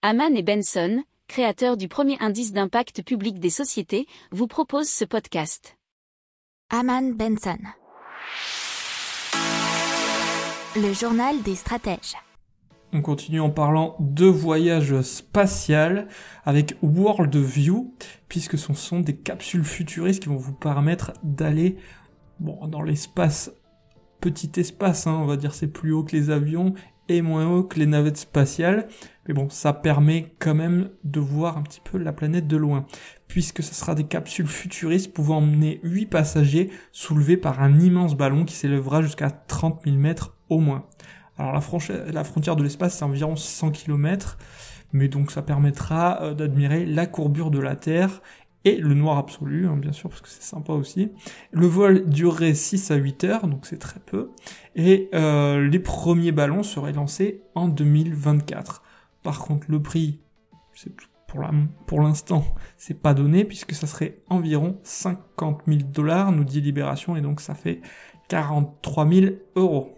Haman et Benson, créateurs du premier indice d'impact public des sociétés, vous proposent ce podcast. Haman Benson. Le journal des stratèges. On continue en parlant de voyage spatial avec World View, puisque ce sont des capsules futuristes qui vont vous permettre d'aller bon, dans l'espace, petit espace, hein, on va dire c'est plus haut que les avions et moins haut que les navettes spatiales. Mais bon, ça permet quand même de voir un petit peu la planète de loin, puisque ce sera des capsules futuristes pouvant emmener 8 passagers soulevés par un immense ballon qui s'élèvera jusqu'à 30 000 mètres au moins. Alors la, la frontière de l'espace, c'est environ 600 km, mais donc ça permettra euh, d'admirer la courbure de la Terre et le noir absolu, hein, bien sûr, parce que c'est sympa aussi. Le vol durerait 6 à 8 heures, donc c'est très peu, et euh, les premiers ballons seraient lancés en 2024. Par contre, le prix, c'est pour la, pour l'instant, c'est pas donné, puisque ça serait environ 50 000 dollars, nous dit Libération, et donc ça fait 43 000 euros.